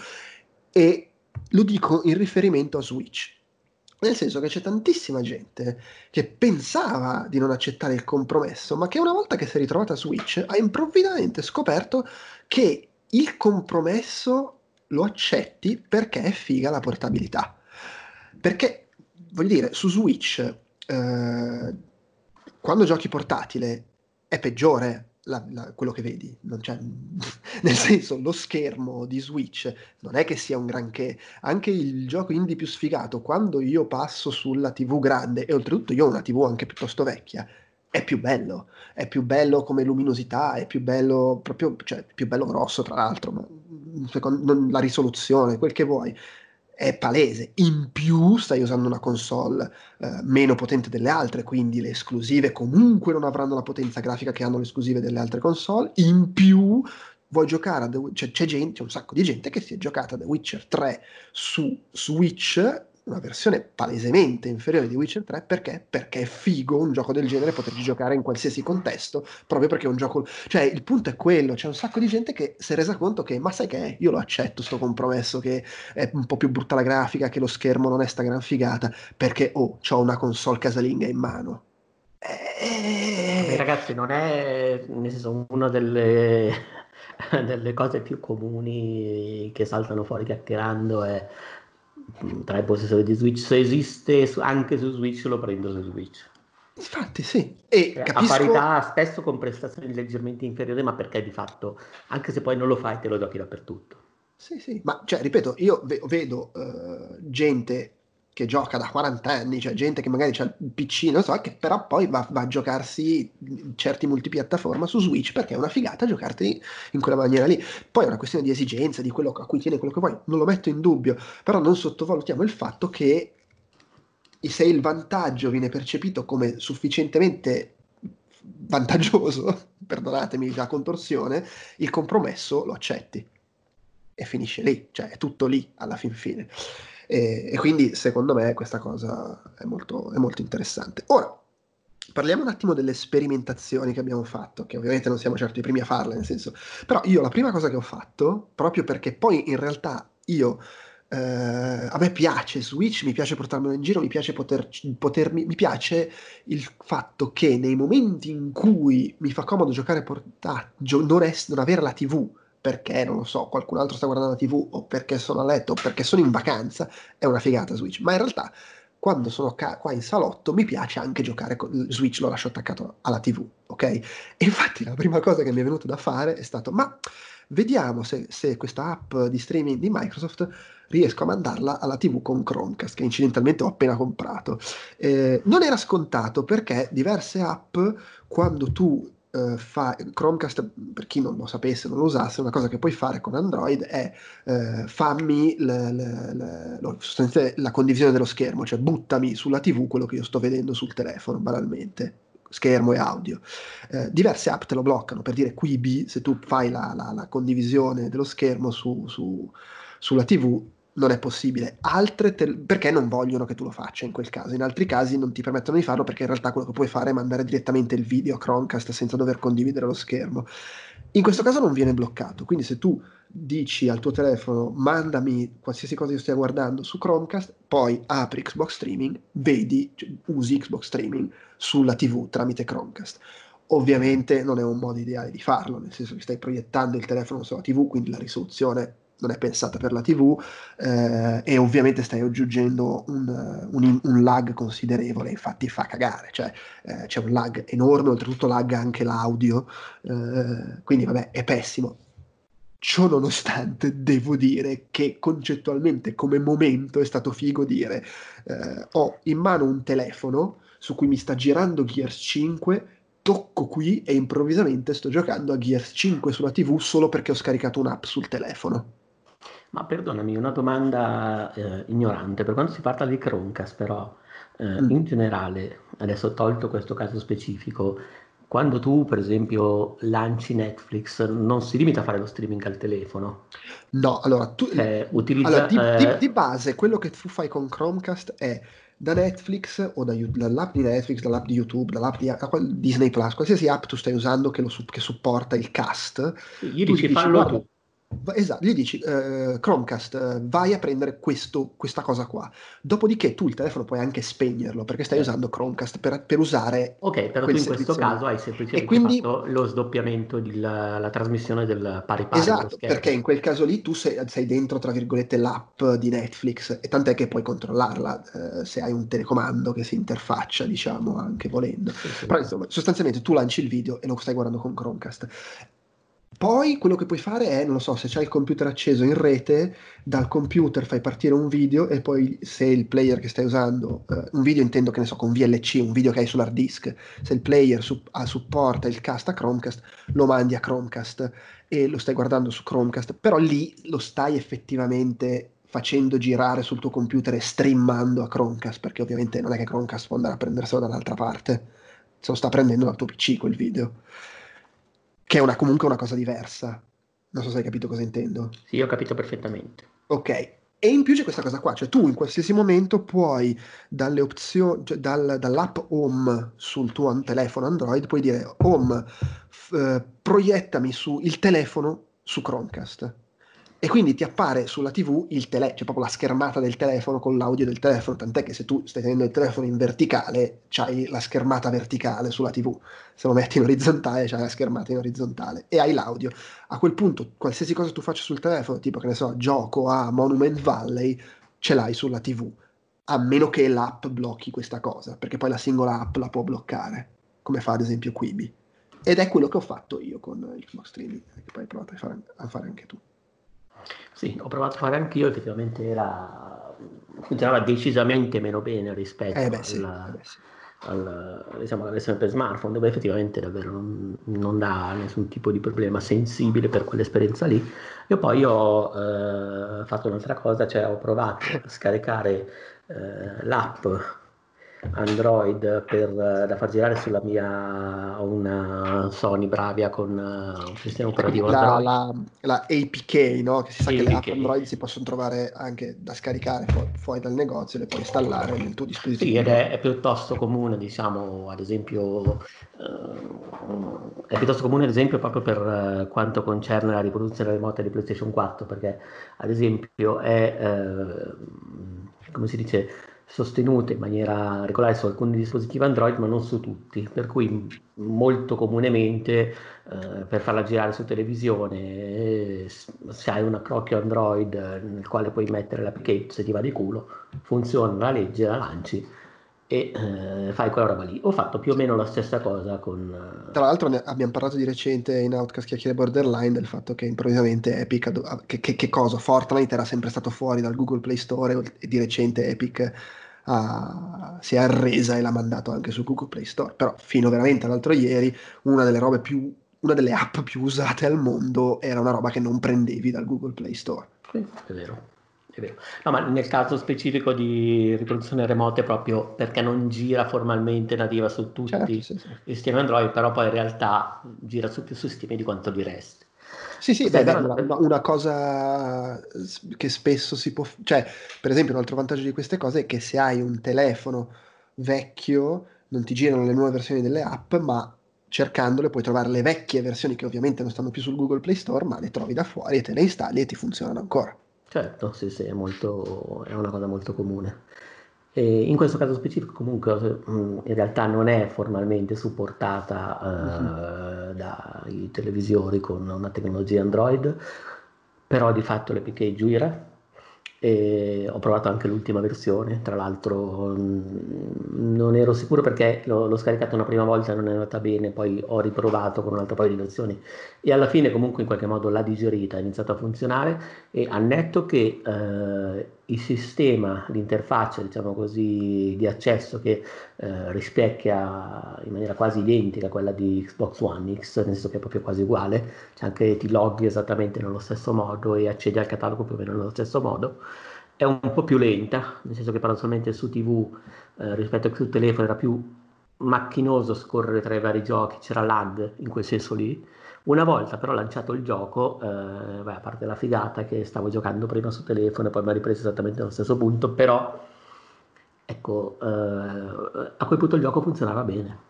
E lo dico in riferimento a Switch. Nel senso che c'è tantissima gente che pensava di non accettare il compromesso, ma che una volta che si è ritrovata Switch ha improvvisamente scoperto che il compromesso lo accetti perché è figa la portabilità. Perché, voglio dire, su Switch, eh, quando giochi portatile, è peggiore la- la- quello che vedi. C'è- nel senso, lo schermo di Switch non è che sia un granché. Anche il gioco indie più sfigato, quando io passo sulla TV grande, e oltretutto io ho una TV anche piuttosto vecchia, è più bello. È più bello come luminosità, è più bello proprio, cioè più bello grosso tra l'altro, ma secondo, la risoluzione, quel che vuoi. È palese. In più stai usando una console eh, meno potente delle altre, quindi le esclusive comunque non avranno la potenza grafica che hanno le esclusive delle altre console. In più vuoi giocare a The Witcher, c'è, c'è gente, un sacco di gente che si è giocata The Witcher 3 su Switch una versione palesemente inferiore di Witcher 3 perché? Perché è figo un gioco del genere poterci giocare in qualsiasi contesto, proprio perché è un gioco... Cioè, il punto è quello, c'è un sacco di gente che si è resa conto che, ma sai che è? Io lo accetto sto compromesso che è un po' più brutta la grafica, che lo schermo non è sta gran figata, perché, oh, ho una console casalinga in mano. Eh... ragazzi, non è, nel senso, una delle, delle cose più comuni che saltano fuori chiacchierando è tra i possessori di Switch, se esiste anche su Switch lo prendo su Switch. Infatti sì, e cioè, capisco... a parità spesso con prestazioni leggermente inferiori, ma perché di fatto, anche se poi non lo fai, te lo giochi dappertutto. Sì, sì, ma cioè, ripeto, io ve- vedo uh, gente che gioca da 40 anni, cioè gente che magari ha il PC, non so, che però poi va, va, a giocarsi certi multipiattaforma su Switch perché è una figata giocarti in quella maniera lì. Poi è una questione di esigenza, di quello a cui tiene quello che vuoi, non lo metto in dubbio, però non sottovalutiamo il fatto che se il vantaggio viene percepito come sufficientemente vantaggioso, perdonatemi la contorsione, il compromesso lo accetti e finisce lì, cioè è tutto lì alla fin fine. E, e quindi secondo me questa cosa è molto, è molto interessante. Ora, parliamo un attimo delle sperimentazioni che abbiamo fatto, che ovviamente non siamo certo i primi a farle, nel senso, però io la prima cosa che ho fatto, proprio perché poi in realtà io, eh, a me piace Switch, mi piace portarmelo in giro, mi piace poter, potermi, mi piace il fatto che nei momenti in cui mi fa comodo giocare portaggio, non, non avere la TV, perché, non lo so, qualcun altro sta guardando la TV o perché sono a letto o perché sono in vacanza, è una figata Switch. Ma in realtà, quando sono ca- qua in salotto, mi piace anche giocare con Switch, lo lascio attaccato alla TV, ok? E infatti la prima cosa che mi è venuta da fare è stato, ma vediamo se, se questa app di streaming di Microsoft riesco a mandarla alla TV con Chromecast, che incidentalmente ho appena comprato. Eh, non era scontato perché diverse app, quando tu Uh, fa, Chromecast, per chi non lo sapesse, non lo usasse, una cosa che puoi fare con Android è uh, fammi le, le, le, la condivisione dello schermo, cioè buttami sulla TV quello che io sto vedendo sul telefono, banalmente schermo e audio. Eh, diverse app te lo bloccano, per dire Quibi, se tu fai la, la, la condivisione dello schermo su, su, sulla TV, non è possibile. Altre te, perché non vogliono che tu lo faccia in quel caso. In altri casi non ti permettono di farlo perché in realtà quello che puoi fare è mandare direttamente il video a Chromecast senza dover condividere lo schermo. In questo caso non viene bloccato, quindi se tu dici al tuo telefono mandami qualsiasi cosa io stia guardando su Chromecast, poi apri Xbox Streaming, vedi, cioè, usi Xbox Streaming sulla TV tramite Chromecast. Ovviamente non è un modo ideale di farlo, nel senso che stai proiettando il telefono sulla TV, quindi la risoluzione non è pensata per la TV eh, e ovviamente stai aggiungendo un, un, un, lag considerevole, infatti fa cagare, cioè eh, c'è un lag enorme, oltretutto lag anche l'audio, eh, quindi vabbè è pessimo. Ciò nonostante devo dire che concettualmente come momento è stato figo dire eh, ho in mano un telefono su cui mi sta girando Gears 5 tocco qui e improvvisamente sto giocando a Gears 5 sulla TV solo perché ho scaricato un'app sul telefono. Ma perdonami, una domanda eh, ignorante. Per quando si parla di Chromecast, però, eh, mm. in generale, adesso tolto questo caso specifico, quando tu, per esempio, lanci Netflix, non si limita a fare lo streaming al telefono. No, allora, tu, cioè, utilizza, allora, di, eh... di, di, base quello che tu fai con Chromecast è da Netflix o da, dall'app di Netflix, dall'app di YouTube, dall'app di Disney Plus, qualsiasi app tu stai usando che, lo, che supporta il cast. Gli dici, dici fallo tu Esatto, gli dici uh, Chromecast, uh, vai a prendere questo, questa cosa qua. Dopodiché tu il telefono puoi anche spegnerlo perché stai usando Chromecast per, per usare. Ok, però tu in questo caso hai semplicemente quindi, fatto lo sdoppiamento della trasmissione del pari pari. Esatto, perché in quel caso lì tu sei, sei, dentro, tra virgolette, l'app di Netflix e tant'è che puoi controllarla uh, se hai un telecomando che si interfaccia, diciamo, anche volendo. Sì, sì. Però insomma, sostanzialmente tu lanci il video e lo stai guardando con Chromecast. Poi quello che puoi fare è, non lo so, se c'hai il computer acceso in rete, dal computer fai partire un video e poi se il player che stai usando, uh, un video intendo che ne so, con VLC, un video che hai sull'hard disk, se il player su- a, supporta il cast a Chromecast, lo mandi a Chromecast e lo stai guardando su Chromecast, però lì lo stai effettivamente facendo girare sul tuo computer e streamando a Chromecast, perché ovviamente non è che Chromecast può andare a prenderselo dall'altra parte, se lo sta prendendo dal tuo PC quel video, che è una, comunque una cosa diversa. Non so se hai capito cosa intendo. Sì, ho capito perfettamente. Ok, e in più c'è questa cosa qua, cioè tu in qualsiasi momento puoi dalle opzioni, cioè dal, dall'app Home sul tuo telefono Android, puoi dire Home, f- eh, proiettami su il telefono su Chromecast e quindi ti appare sulla TV il telefono, cioè proprio la schermata del telefono con l'audio del telefono, tant'è che se tu stai tenendo il telefono in verticale, c'hai la schermata verticale sulla TV, se lo metti in orizzontale c'hai la schermata in orizzontale e hai l'audio. A quel punto, qualsiasi cosa tu faccia sul telefono, tipo che ne so, gioco a Monument Valley, ce l'hai sulla TV, a meno che l'app blocchi questa cosa, perché poi la singola app la può bloccare, come fa ad esempio Quibi. Ed è quello che ho fatto io con il Xbox Streaming, che poi fare, a fare anche tu. Sì, ho provato a fare anch'io, effettivamente era... funzionava decisamente meno bene rispetto Eh beh sì, alla, eh beh, sì. al- diciamo, alla versione per smartphone, dove effettivamente davvero non, non dà nessun tipo di problema sensibile per quell'esperienza lì. E poi ho eh, fatto un'altra cosa, cioè ho provato a scaricare eh, l'app Android per, eh, da far girare sulla mia una Sony Bravia con eh, un sistema operativo La, Android. la- la APK, no? Che si sa che le app APK. Android si possono trovare anche da scaricare fu- fuori dal negozio e le puoi installare nel tuo dispositivo. Sì, ed è, è piuttosto comune, diciamo, ad esempio, eh, è piuttosto comune, ad esempio, proprio per eh, quanto concerne la riproduzione remota di PlayStation 4, perché, ad esempio, è, eh, come si dice, sostenuta in maniera regolare su alcuni dispositivi Android, ma non su tutti, per cui molto comunemente eh, per farla girare su televisione, eh, se hai un accrocchio Android eh, nel quale puoi mettere l'application se ti va di culo, funziona, la legge, la lanci e eh, fai quella roba lì. Ho fatto più o meno la stessa cosa con... eh, Tra l'altro ne abbiamo parlato di recente in Outcast Chiacchiere Borderline del fatto che improvvisamente Epic, che, che- che cosa? Fortnite era sempre stato fuori dal Google Play Store e di recente Epic ha- si è arresa e l'ha mandato anche su Google Play Store. Però fino veramente all'altro ieri una delle robe più, una delle app più usate al mondo era una roba che non prendevi dal Google Play Store. Sì, è vero, è vero. No, ma nel caso specifico di riproduzione remota è proprio perché non gira formalmente nativa su tutti Certo, sì, sì. i sistemi Android, però poi in realtà gira su più sistemi di quanto di resti. Sì, sì, beh, una, una- cosa s- che spesso si può... Cioè, per esempio, un altro vantaggio di queste cose è che se hai un telefono vecchio non ti girano le nuove versioni delle app, ma cercandole puoi trovare le vecchie versioni che ovviamente non stanno più sul Google Play Store, ma le trovi da fuori e te le installi e ti funzionano ancora. Certo, sì, sì, è molto, è una cosa molto comune. E in questo caso specifico comunque mh, in realtà non è formalmente supportata eh, dai televisori con una tecnologia Android, però di fatto l'APK gira e ho provato anche l'ultima versione, tra l'altro mh, non ero sicuro perché l'ho, l'ho scaricato una prima volta, non è andata bene, poi ho riprovato con un altro paio di versioni. E alla fine comunque in qualche modo l'ha digerita, ha iniziato a funzionare. E annetto che eh, il sistema, l'interfaccia diciamo così di accesso che eh, rispecchia in maniera quasi identica a quella di Xbox One X, nel senso che è proprio quasi uguale, c'è anche ti loghi esattamente nello stesso modo e accedi al catalogo più o meno nello stesso modo, è un po' più lenta, nel senso che paradossalmente su TV eh, rispetto a sul telefono era più macchinoso scorrere tra i vari giochi, c'era lag in quel senso lì. Una volta però lanciato il gioco, eh, beh, a parte la figata che stavo giocando prima su telefono e poi mi ha ripreso esattamente allo stesso punto, però ecco, eh, a quel punto il gioco funzionava bene.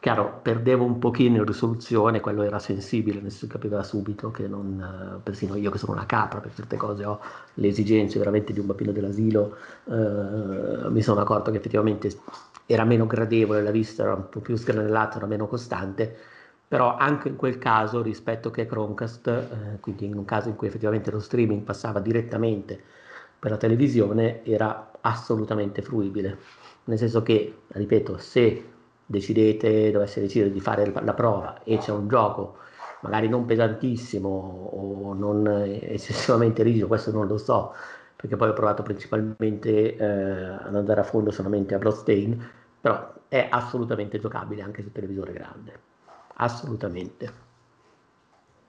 Chiaro, perdevo un pochino in risoluzione, quello era sensibile, che capiva subito che non, eh, persino io che sono una capra per certe cose ho le esigenze veramente di un bambino dell'asilo, eh, mi sono accorto che effettivamente era meno gradevole, la vista era un po' più sgranellata, era meno costante, però anche in quel caso rispetto che Chromecast, eh, quindi in un caso in cui effettivamente lo streaming passava direttamente per la televisione, era assolutamente fruibile, nel senso che, ripeto, se decidete, dovesse decidere di fare la prova e c'è un gioco magari non pesantissimo o non eccessivamente rigido, questo non lo so, perché poi ho provato principalmente eh, ad andare a fondo solamente a Bloodstain, però è assolutamente giocabile anche su televisore grande, assolutamente.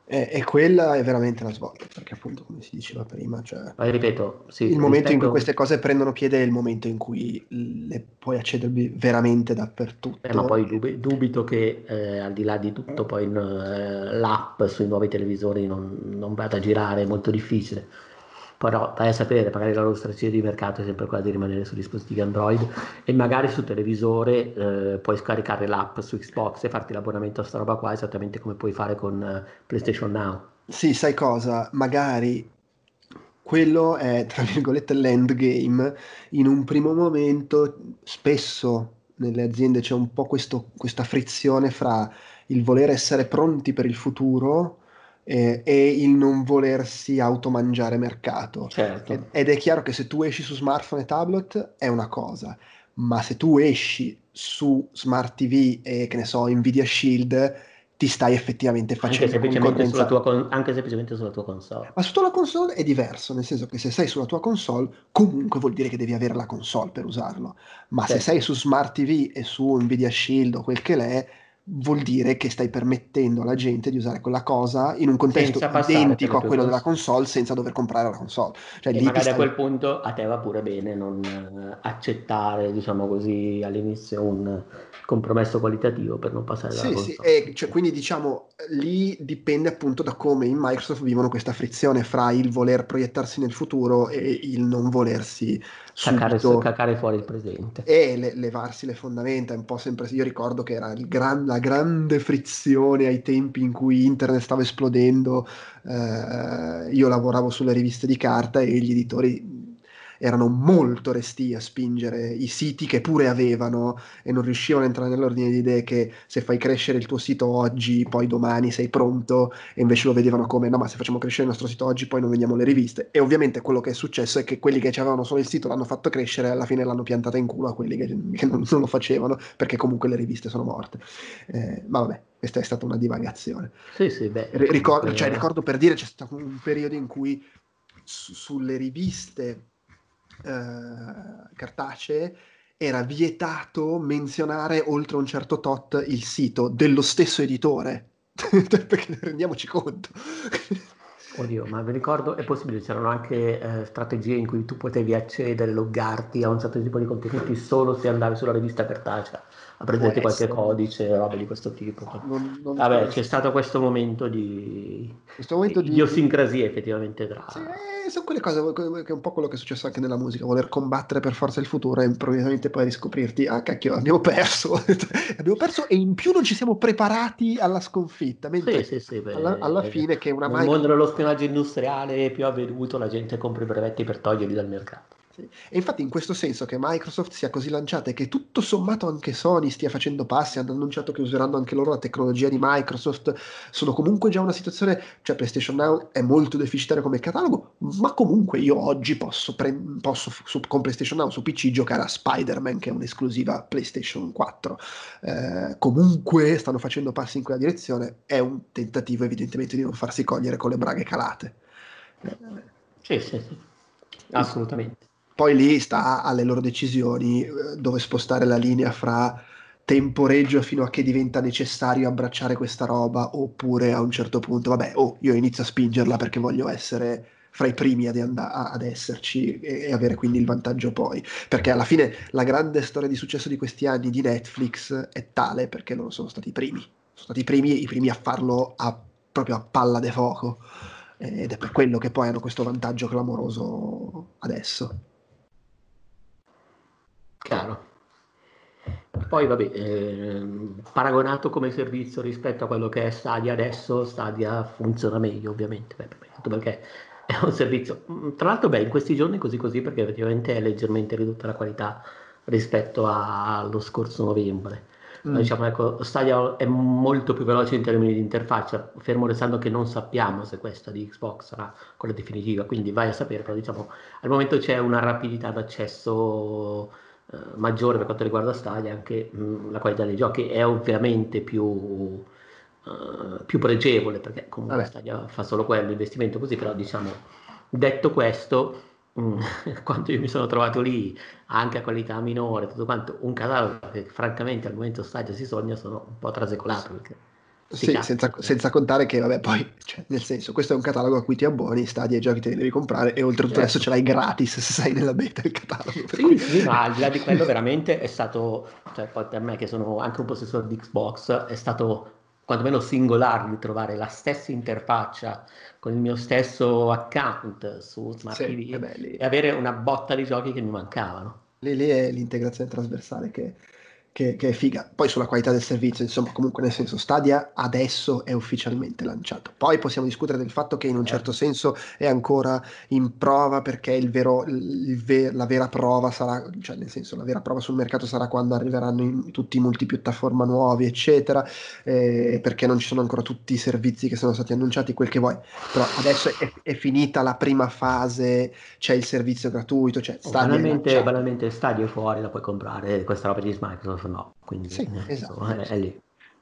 E, e, quella è veramente la svolta, perché appunto, come si diceva prima, cioè, Ma ripeto, sì, il momento rispetto... in cui queste cose prendono piede è il momento in cui le puoi accedervi veramente dappertutto. Eh, ma poi dub- dubito che eh, al di là di tutto poi eh, l'app sui nuovi televisori non, non vada a girare, è molto difficile però vai a sapere, magari la loro strategia di mercato è sempre quella di rimanere su dispositivi Android e magari su televisore eh, puoi scaricare l'app su Xbox e farti l'abbonamento a sta roba qua esattamente come puoi fare con uh, PlayStation Now. Sì, sai cosa? Magari quello è, tra virgolette, l'endgame. In un primo momento, spesso nelle aziende c'è un po' questo, questa frizione fra il voler essere pronti per il futuro eh, e il non volersi automangiare mercato. Certo. Ed è chiaro che se tu esci su smartphone e tablet è una cosa, ma se tu esci su smart TV e che ne so, Nvidia Shield, ti stai effettivamente facendo anche semplicemente, sulla tua con- anche semplicemente sulla tua console. Ma sotto la console è diverso, nel senso che se sei sulla tua console, comunque vuol dire che devi avere la console per usarlo. Ma certo. se sei su smart TV e su Nvidia Shield o quel che l'è, vuol dire che stai permettendo alla gente di usare quella cosa in un contesto identico a quello della console senza dover comprare la console. Cioè, e magari stai... a quel punto a te va pure bene non eh, accettare, diciamo così, all'inizio un compromesso qualitativo per non passare sì, Sì, e cioè, quindi diciamo lì dipende appunto da come in Microsoft vivono questa frizione fra il voler proiettarsi nel futuro e il non volersi cacare, subito... cacare fuori il presente. E le, levarsi le fondamenta un po' sempre io ricordo che era gran, la grande frizione ai tempi in cui internet stava esplodendo eh, io lavoravo sulle riviste di carta e gli editori erano molto resti a spingere i siti che pure avevano e non riuscivano a entrare nell'ordine di idee che se fai crescere il tuo sito oggi, poi domani sei pronto e invece lo vedevano come no ma se facciamo crescere il nostro sito oggi poi non vendiamo le riviste. E ovviamente quello che è successo è che quelli che avevano solo il sito l'hanno fatto crescere e alla fine l'hanno piantata in culo a quelli che, che non, non, lo facevano perché comunque le riviste sono morte. Eh, ma vabbè questa è stata una divagazione. Sì sì beh ricordo, cioè, ricordo per dire c'è stato un periodo in cui su, sulle riviste eh, cartacee era vietato menzionare oltre un certo tot il sito dello stesso editore. Perché rendiamoci conto. Oddio, ma vi ricordo, è possibile, c'erano anche eh, strategie in cui tu potevi accedere, loggarti a un certo tipo di contenuti solo se andavi sulla rivista cartacea a prenderti qualche codice, robe di questo tipo. Non, non Vabbè, c'è stato questo momento di, questo momento di idiosincrasia effettivamente tra... Sì, eh, sono quelle cose che è un po' quello che è successo anche nella musica, voler combattere per forza il futuro e improvvisamente poi riscoprirti, ah cacchio, abbiamo perso, abbiamo perso e in più non ci siamo preparati alla sconfitta, mentre sì, sì, sì, beh, alla, alla, fine che una mai... Nel mondo dello spionaggio industriale più avvenuto la gente compra i brevetti per toglierli dal mercato. E infatti in questo senso che Microsoft sia così lanciata e che tutto sommato anche Sony stia facendo passi, hanno annunciato che useranno anche loro la tecnologia di Microsoft, sono comunque già una situazione, cioè PlayStation Now è molto deficitario come catalogo, ma comunque io oggi posso, pre- posso su, con PlayStation Now su PC giocare a Spider-Man che è un'esclusiva PlayStation 4. Eh, comunque stanno facendo passi in quella direzione, è un tentativo evidentemente di non farsi cogliere con le braghe calate. Sì, sì, sì. Assolutamente. Poi lì sta alle loro decisioni eh, dove spostare la linea fra temporeggio fino a che diventa necessario abbracciare questa roba oppure a un certo punto, vabbè, oh, io inizio a spingerla perché voglio essere fra i primi ad, and- ad esserci e-, e avere quindi il vantaggio poi. Perché alla fine la grande storia di successo di questi anni di Netflix è tale perché loro sono stati i primi, sono stati i primi, i primi a farlo a, proprio a palla de fuoco ed è per quello che poi hanno questo vantaggio clamoroso adesso. Chiaro. Poi vabbè, eh, paragonato come servizio rispetto a quello che è Stadia adesso, Stadia funziona meglio ovviamente, beh, perché è un servizio, mm, tra l'altro beh, in questi giorni così così perché effettivamente è leggermente ridotta la qualità rispetto a, allo scorso novembre. Mm. Diciamo, ecco, Stadia è molto più veloce in termini di interfaccia, fermo restando che non sappiamo se questa di Xbox sarà quella definitiva, quindi vai a sapere, però diciamo, al momento c'è una rapidità d'accesso eh, maggiore per quanto riguarda Stadia, anche mh, mm, la qualità dei giochi è ovviamente più, uh, più pregevole, perché comunque Vabbè. Stadia fa solo quello, investimento così, però diciamo, detto questo, mh, mm, quando io mi sono trovato lì, anche a qualità minore, tutto quanto, un catalogo che francamente al momento Stadia si sogna, sono un po' trasecolato. Perché Sì, senza, senza contare che, vabbè, poi, cioè, nel senso, questo è un catalogo a cui ti abboni, stadi e giochi te li devi comprare e oltretutto Certo. adesso ce l'hai gratis se sei nella beta il catalogo. Sì, cui- sì, ma al di là di quello veramente è stato, cioè poi per me che sono anche un possessore di Xbox, è stato quantomeno singolare di trovare la stessa interfaccia con il mio stesso account su Smart Sì, TV e avere una botta di giochi che mi mancavano. Lì, lì è l'integrazione trasversale che, che- che è figa. Poi sulla qualità del servizio, insomma, comunque nel senso Stadia adesso è ufficialmente lanciato. Poi possiamo discutere del fatto che in un certo senso è ancora in prova perché il vero, il ve- la vera prova sarà, cioè nel senso la vera prova sul mercato sarà quando arriveranno in- tutti i multipiattaforma nuovi, eccetera, eh, perché non ci sono ancora tutti i servizi che sono stati annunciati, quel che vuoi. Però adesso è, è finita la prima fase, c'è il servizio gratuito, cioè Stadia è banalmente, banalmente Stadio è fuori, la puoi comprare, questa roba di Microsoft no, quindi Sì, eh, esatto. insomma, è, è lì.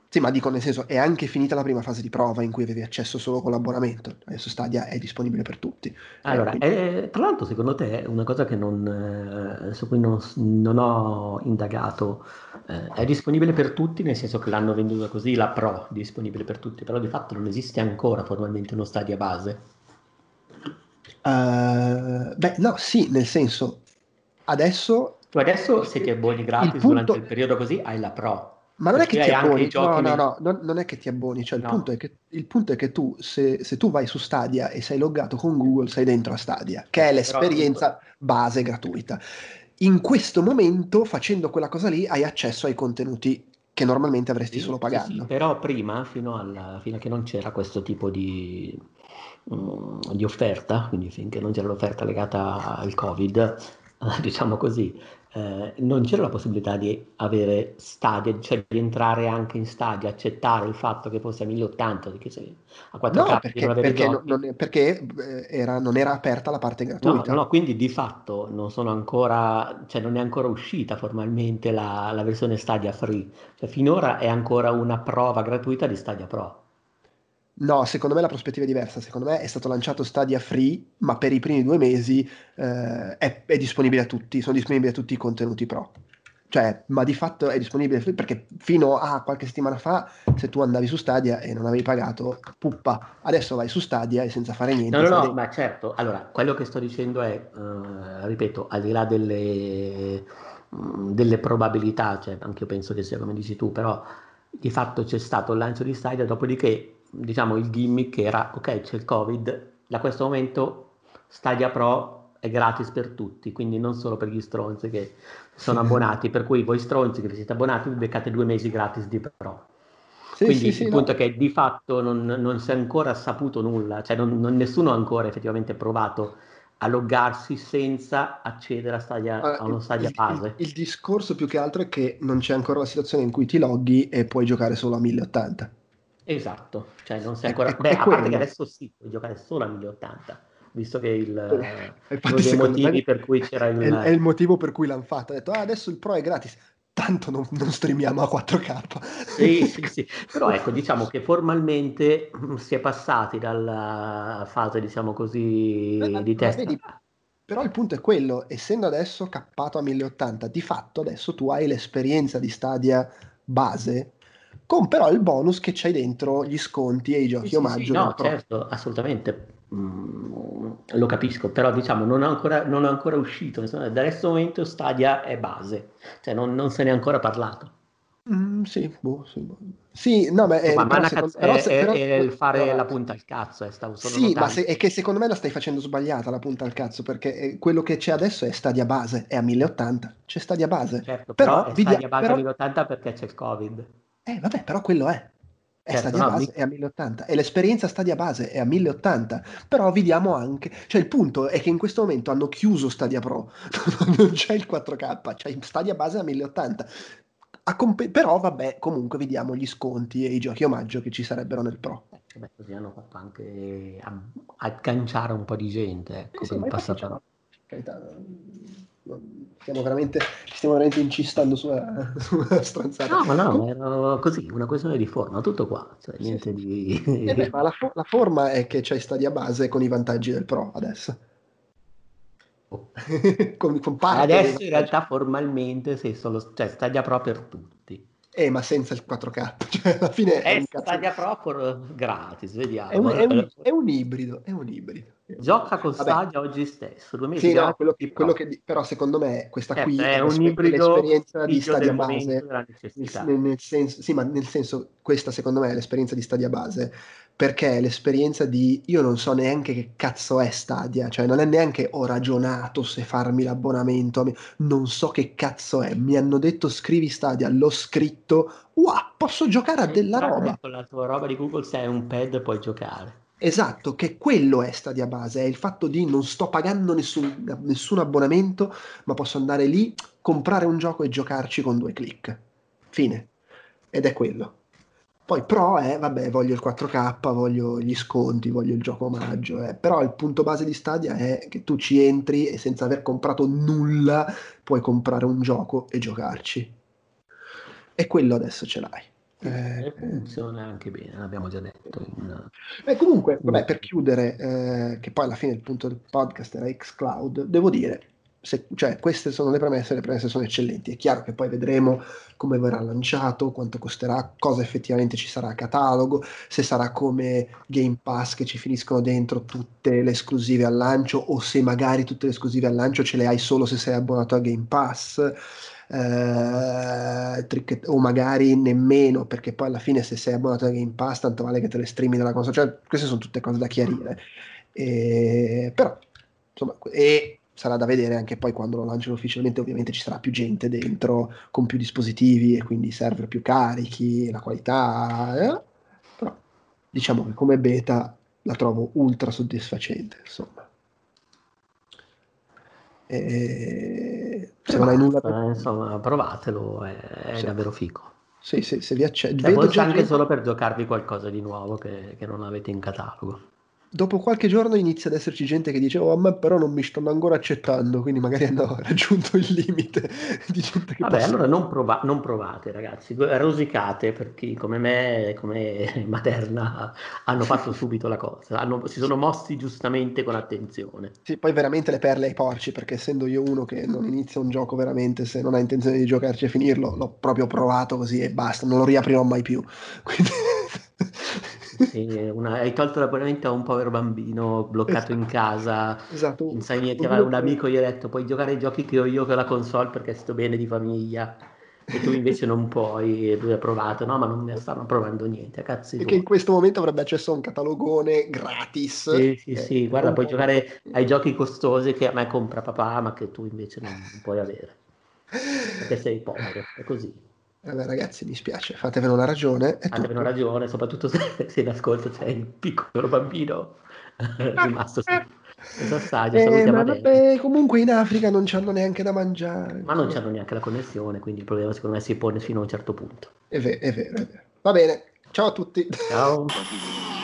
Sì, ma dico nel senso, è anche finita la prima fase di prova in cui avevi accesso solo con l'abbonamento. Adesso Stadia è disponibile per tutti. Allora, Eh, quindi- eh, tra l'altro secondo te una cosa che non, eh, su cui non, non ho indagato, eh, è disponibile per tutti, nel senso che l'hanno venduta così, la Pro disponibile per tutti, però di fatto non esiste ancora formalmente uno Stadia base. eh, beh, no, sì, nel senso, adesso... Tu adesso se ti abboni gratis punto- durante il periodo così hai la Pro. Ma non è Perché che ti abboni, no, no, no, non, non è che ti abboni, cioè il, No. punto è che, il punto è che tu, se, se tu vai su Stadia e sei loggato con Google, sei dentro a Stadia, che è l'esperienza base gratuita. In questo momento, facendo quella cosa lì, hai accesso ai contenuti che normalmente avresti Sì, solo sì, pagando. sì, però prima, fino, alla- fino a che non c'era questo tipo di, mm, di offerta, quindi finché non c'era l'offerta legata al Covid, diciamo così, eh, non c'era la possibilità di avere Stadia, cioè di entrare anche in Stadia, accettare il fatto che fosse a 1080, di che se a 4K No, perché, perché, non- non- perché, eh, era, non era aperta la parte gratuita. no, no, quindi di fatto non sono ancora, cioè non è ancora uscita formalmente la, la versione Stadia Free, cioè finora è ancora una prova gratuita di Stadia Pro. No, secondo me la prospettiva è diversa. Secondo me è stato lanciato Stadia Free, ma per i primi due mesi eh, è, è disponibile a tutti, sono disponibili a tutti i contenuti pro. Cioè, ma di fatto è disponibile free perché fino a qualche settimana fa, se tu andavi su Stadia e non avevi pagato, puppa, adesso vai su Stadia e senza fare niente. No, no, no, ma certo, allora, quello che sto dicendo è, eh, ripeto, al di là delle, mh, delle probabilità, cioè anche io penso che sia come dici tu, però di fatto c'è stato il lancio di Stadia, dopodiché, diciamo, il gimmick era, ok, c'è il Covid, da questo momento Stadia Pro è gratis per tutti, quindi non solo per gli stronzi che sono abbonati, per cui voi stronzi che vi siete abbonati vi beccate due mesi gratis di Pro. Sì, Quindi sì, sì, il no. punto è che di fatto non, non si è ancora saputo nulla, cioè non, non- nessuno ha ancora effettivamente provato a loggarsi senza accedere a, Stadia- Allora, a uno Stadia il, base. il- il discorso più che altro è che non c'è ancora la situazione in cui ti loghi e puoi giocare solo a 1080. Esatto, cioè non è È- ancora... è- Beh, è a parte quello. che adesso sì, puoi giocare solo a 1080, visto che il, Eh, uno infatti dei motivi per cui c'era il... È, è il motivo per cui l'hanno fatto. Ha detto, ah, adesso il Pro è gratis. Tanto non, non streamiamo a 4K. Sì, sì, sì, però ecco, diciamo che formalmente mm, si è passati dalla fase, diciamo così, Ma- di test. vedi, Però il punto è quello, essendo adesso cappato a 1080, di fatto adesso tu hai l'esperienza di Stadia base, con però il bonus che c'hai dentro gli sconti e i giochi sì, omaggio sì, no, Pro. certo, assolutamente, Mm, lo capisco, però diciamo non è ancora, non è ancora uscito, insomma, da questo momento Stadia è base, cioè non, non se ne è ancora parlato. Mm, sì, boh, sì, boh. Sì, no, ma, eh, ma, ma secondo- è, se- però- è il fare però- la punta al cazzo, eh, stavo solo Sì, ma notando. se- è che secondo me la stai facendo sbagliata la punta al cazzo, perché eh, quello che c'è adesso è Stadia base, è a 1080, c'è Stadia base. Certo, però però, è vedi- Stadia base però- a 1080 perché c'è il Covid. Eh, vabbè, però quello è. È Certo, Stadia no, base mi- è a 1080 e l'esperienza Stadia base è a 1080. Però vediamo anche, cioè il punto è che in questo momento hanno chiuso Stadia Pro, non c'è il 4K, c'è Stadia base a 1080. A compe- però vabbè, comunque vediamo gli sconti e i giochi omaggio che ci sarebbero nel Pro. Eh, beh, così hanno fatto anche agganciare un po' di gente, ecco, Sì, sì, per cioè, carità, stiamo veramente, ci stiamo veramente incistando sulla, sulla stronzata. No, ma no, era così, una questione di forma, tutto qua, cioè Sì, niente sì. di... Eh beh, ma la, fo- la forma è che c'è Stadia base con i vantaggi del Pro adesso. Oh. con, con Adesso in realtà formalmente sei solo, cioè Stadia Pro per tutti. Eh, ma senza il 4K, cioè alla fine è, È cazzo- Stadia Pro for gratis, vediamo. è un, è un- è un ibrido, è un ibrido. Gioca con Vabbè. Stadia oggi stesso. due mesi Sì, no, quello, quello che però secondo me questa Certo, qui è un l'esperienza ibrido l'esperienza di Stadia base nel, nel- senso, sì, ma nel senso, questa secondo me è l'esperienza di Stadia base, perché è l'esperienza di io non so neanche che cazzo è Stadia, cioè non è neanche ho ragionato se farmi l'abbonamento, non so che cazzo è, mi hanno detto scrivi Stadia, l'ho scritto, wow, posso giocare a della Entrare roba. Con la tua roba di Google, se hai un pad puoi giocare. Esatto, che quello è Stadia Base, è il fatto di non sto pagando nessun, nessun abbonamento, ma posso andare lì, comprare un gioco e giocarci con due clic. Fine. Ed è quello. Poi Pro è, vabbè, voglio il 4K, voglio gli sconti, voglio il gioco omaggio, eh. però il punto base di Stadia è che tu ci entri e senza aver comprato nulla puoi comprare un gioco e giocarci. E quello adesso ce l'hai. E Eh, funziona anche bene, l'abbiamo già detto. in- Beh, comunque, vabbè, per chiudere, eh, che poi alla fine il punto del podcast era xCloud, devo dire, se- cioè, queste sono le premesse, le premesse sono eccellenti. È chiaro che poi vedremo come verrà lanciato, quanto costerà, cosa effettivamente ci sarà a catalogo, se sarà come Game Pass che ci finiscono dentro tutte le esclusive al lancio o se magari tutte le esclusive al lancio ce le hai solo se sei abbonato a Game Pass. Eh, trick- o magari nemmeno perché poi alla fine se sei abbonato a Game Pass tanto vale che te le streami dalla console. Cioè queste sono tutte cose da chiarire. E- però insomma e sarà da vedere anche poi quando lo lanciano ufficialmente ovviamente ci sarà più gente dentro con più dispositivi e quindi server più carichi la qualità eh? però diciamo che come beta la trovo ultra soddisfacente insomma. E se non hai nulla Basta, eh, insomma, provatelo, è, è Sì. davvero figo. Sì, sì, se vi accende. Cioè, Vedo già anche gente- solo per giocarvi qualcosa di nuovo che, che non avete in catalogo. Dopo qualche giorno inizia ad esserci gente che dice: Oh, a me però non mi stanno ancora accettando. Quindi magari hanno raggiunto il limite di gente che Vabbè, possa- allora non, prova- non provate, ragazzi, rosicate per chi come me, come Materna, hanno fatto subito la cosa, hanno- si sono mossi giustamente con attenzione. Sì, poi veramente le perle ai porci, perché essendo io uno che non inizia un gioco veramente se non ha intenzione di giocarci e finirlo, l'ho proprio provato così e basta, non lo riaprirò mai più. Quindi... Una- hai tolto l'abbonamento a un povero bambino bloccato in casa, Esatto. non sai niente, aveva un amico gli ha detto puoi giocare ai giochi che ho io con la console perché sto bene di famiglia e tu invece non puoi e lui ha provato, no ma non mi stanno provando niente, cazzi E che in questo momento avrebbe accesso a un catalogone gratis. Sì, sì, Eh, sì, guarda, puoi può- giocare ai giochi costosi che a me compra papà, ma che tu invece non non puoi avere, perché sei povero, è così. Vabbè, ragazzi, mi spiace, fatevene una ragione. Avevano tutto. ragione, soprattutto se, se in ascolto c'è il piccolo bambino rimasto senza stadio, Eh, ma vabbè, comunque in Africa non c'hanno neanche da mangiare. Ma non c'hanno neanche la connessione, quindi il problema secondo me si pone fino a un certo punto. È vero, è vero, è vero. Va bene, ciao a tutti. Ciao.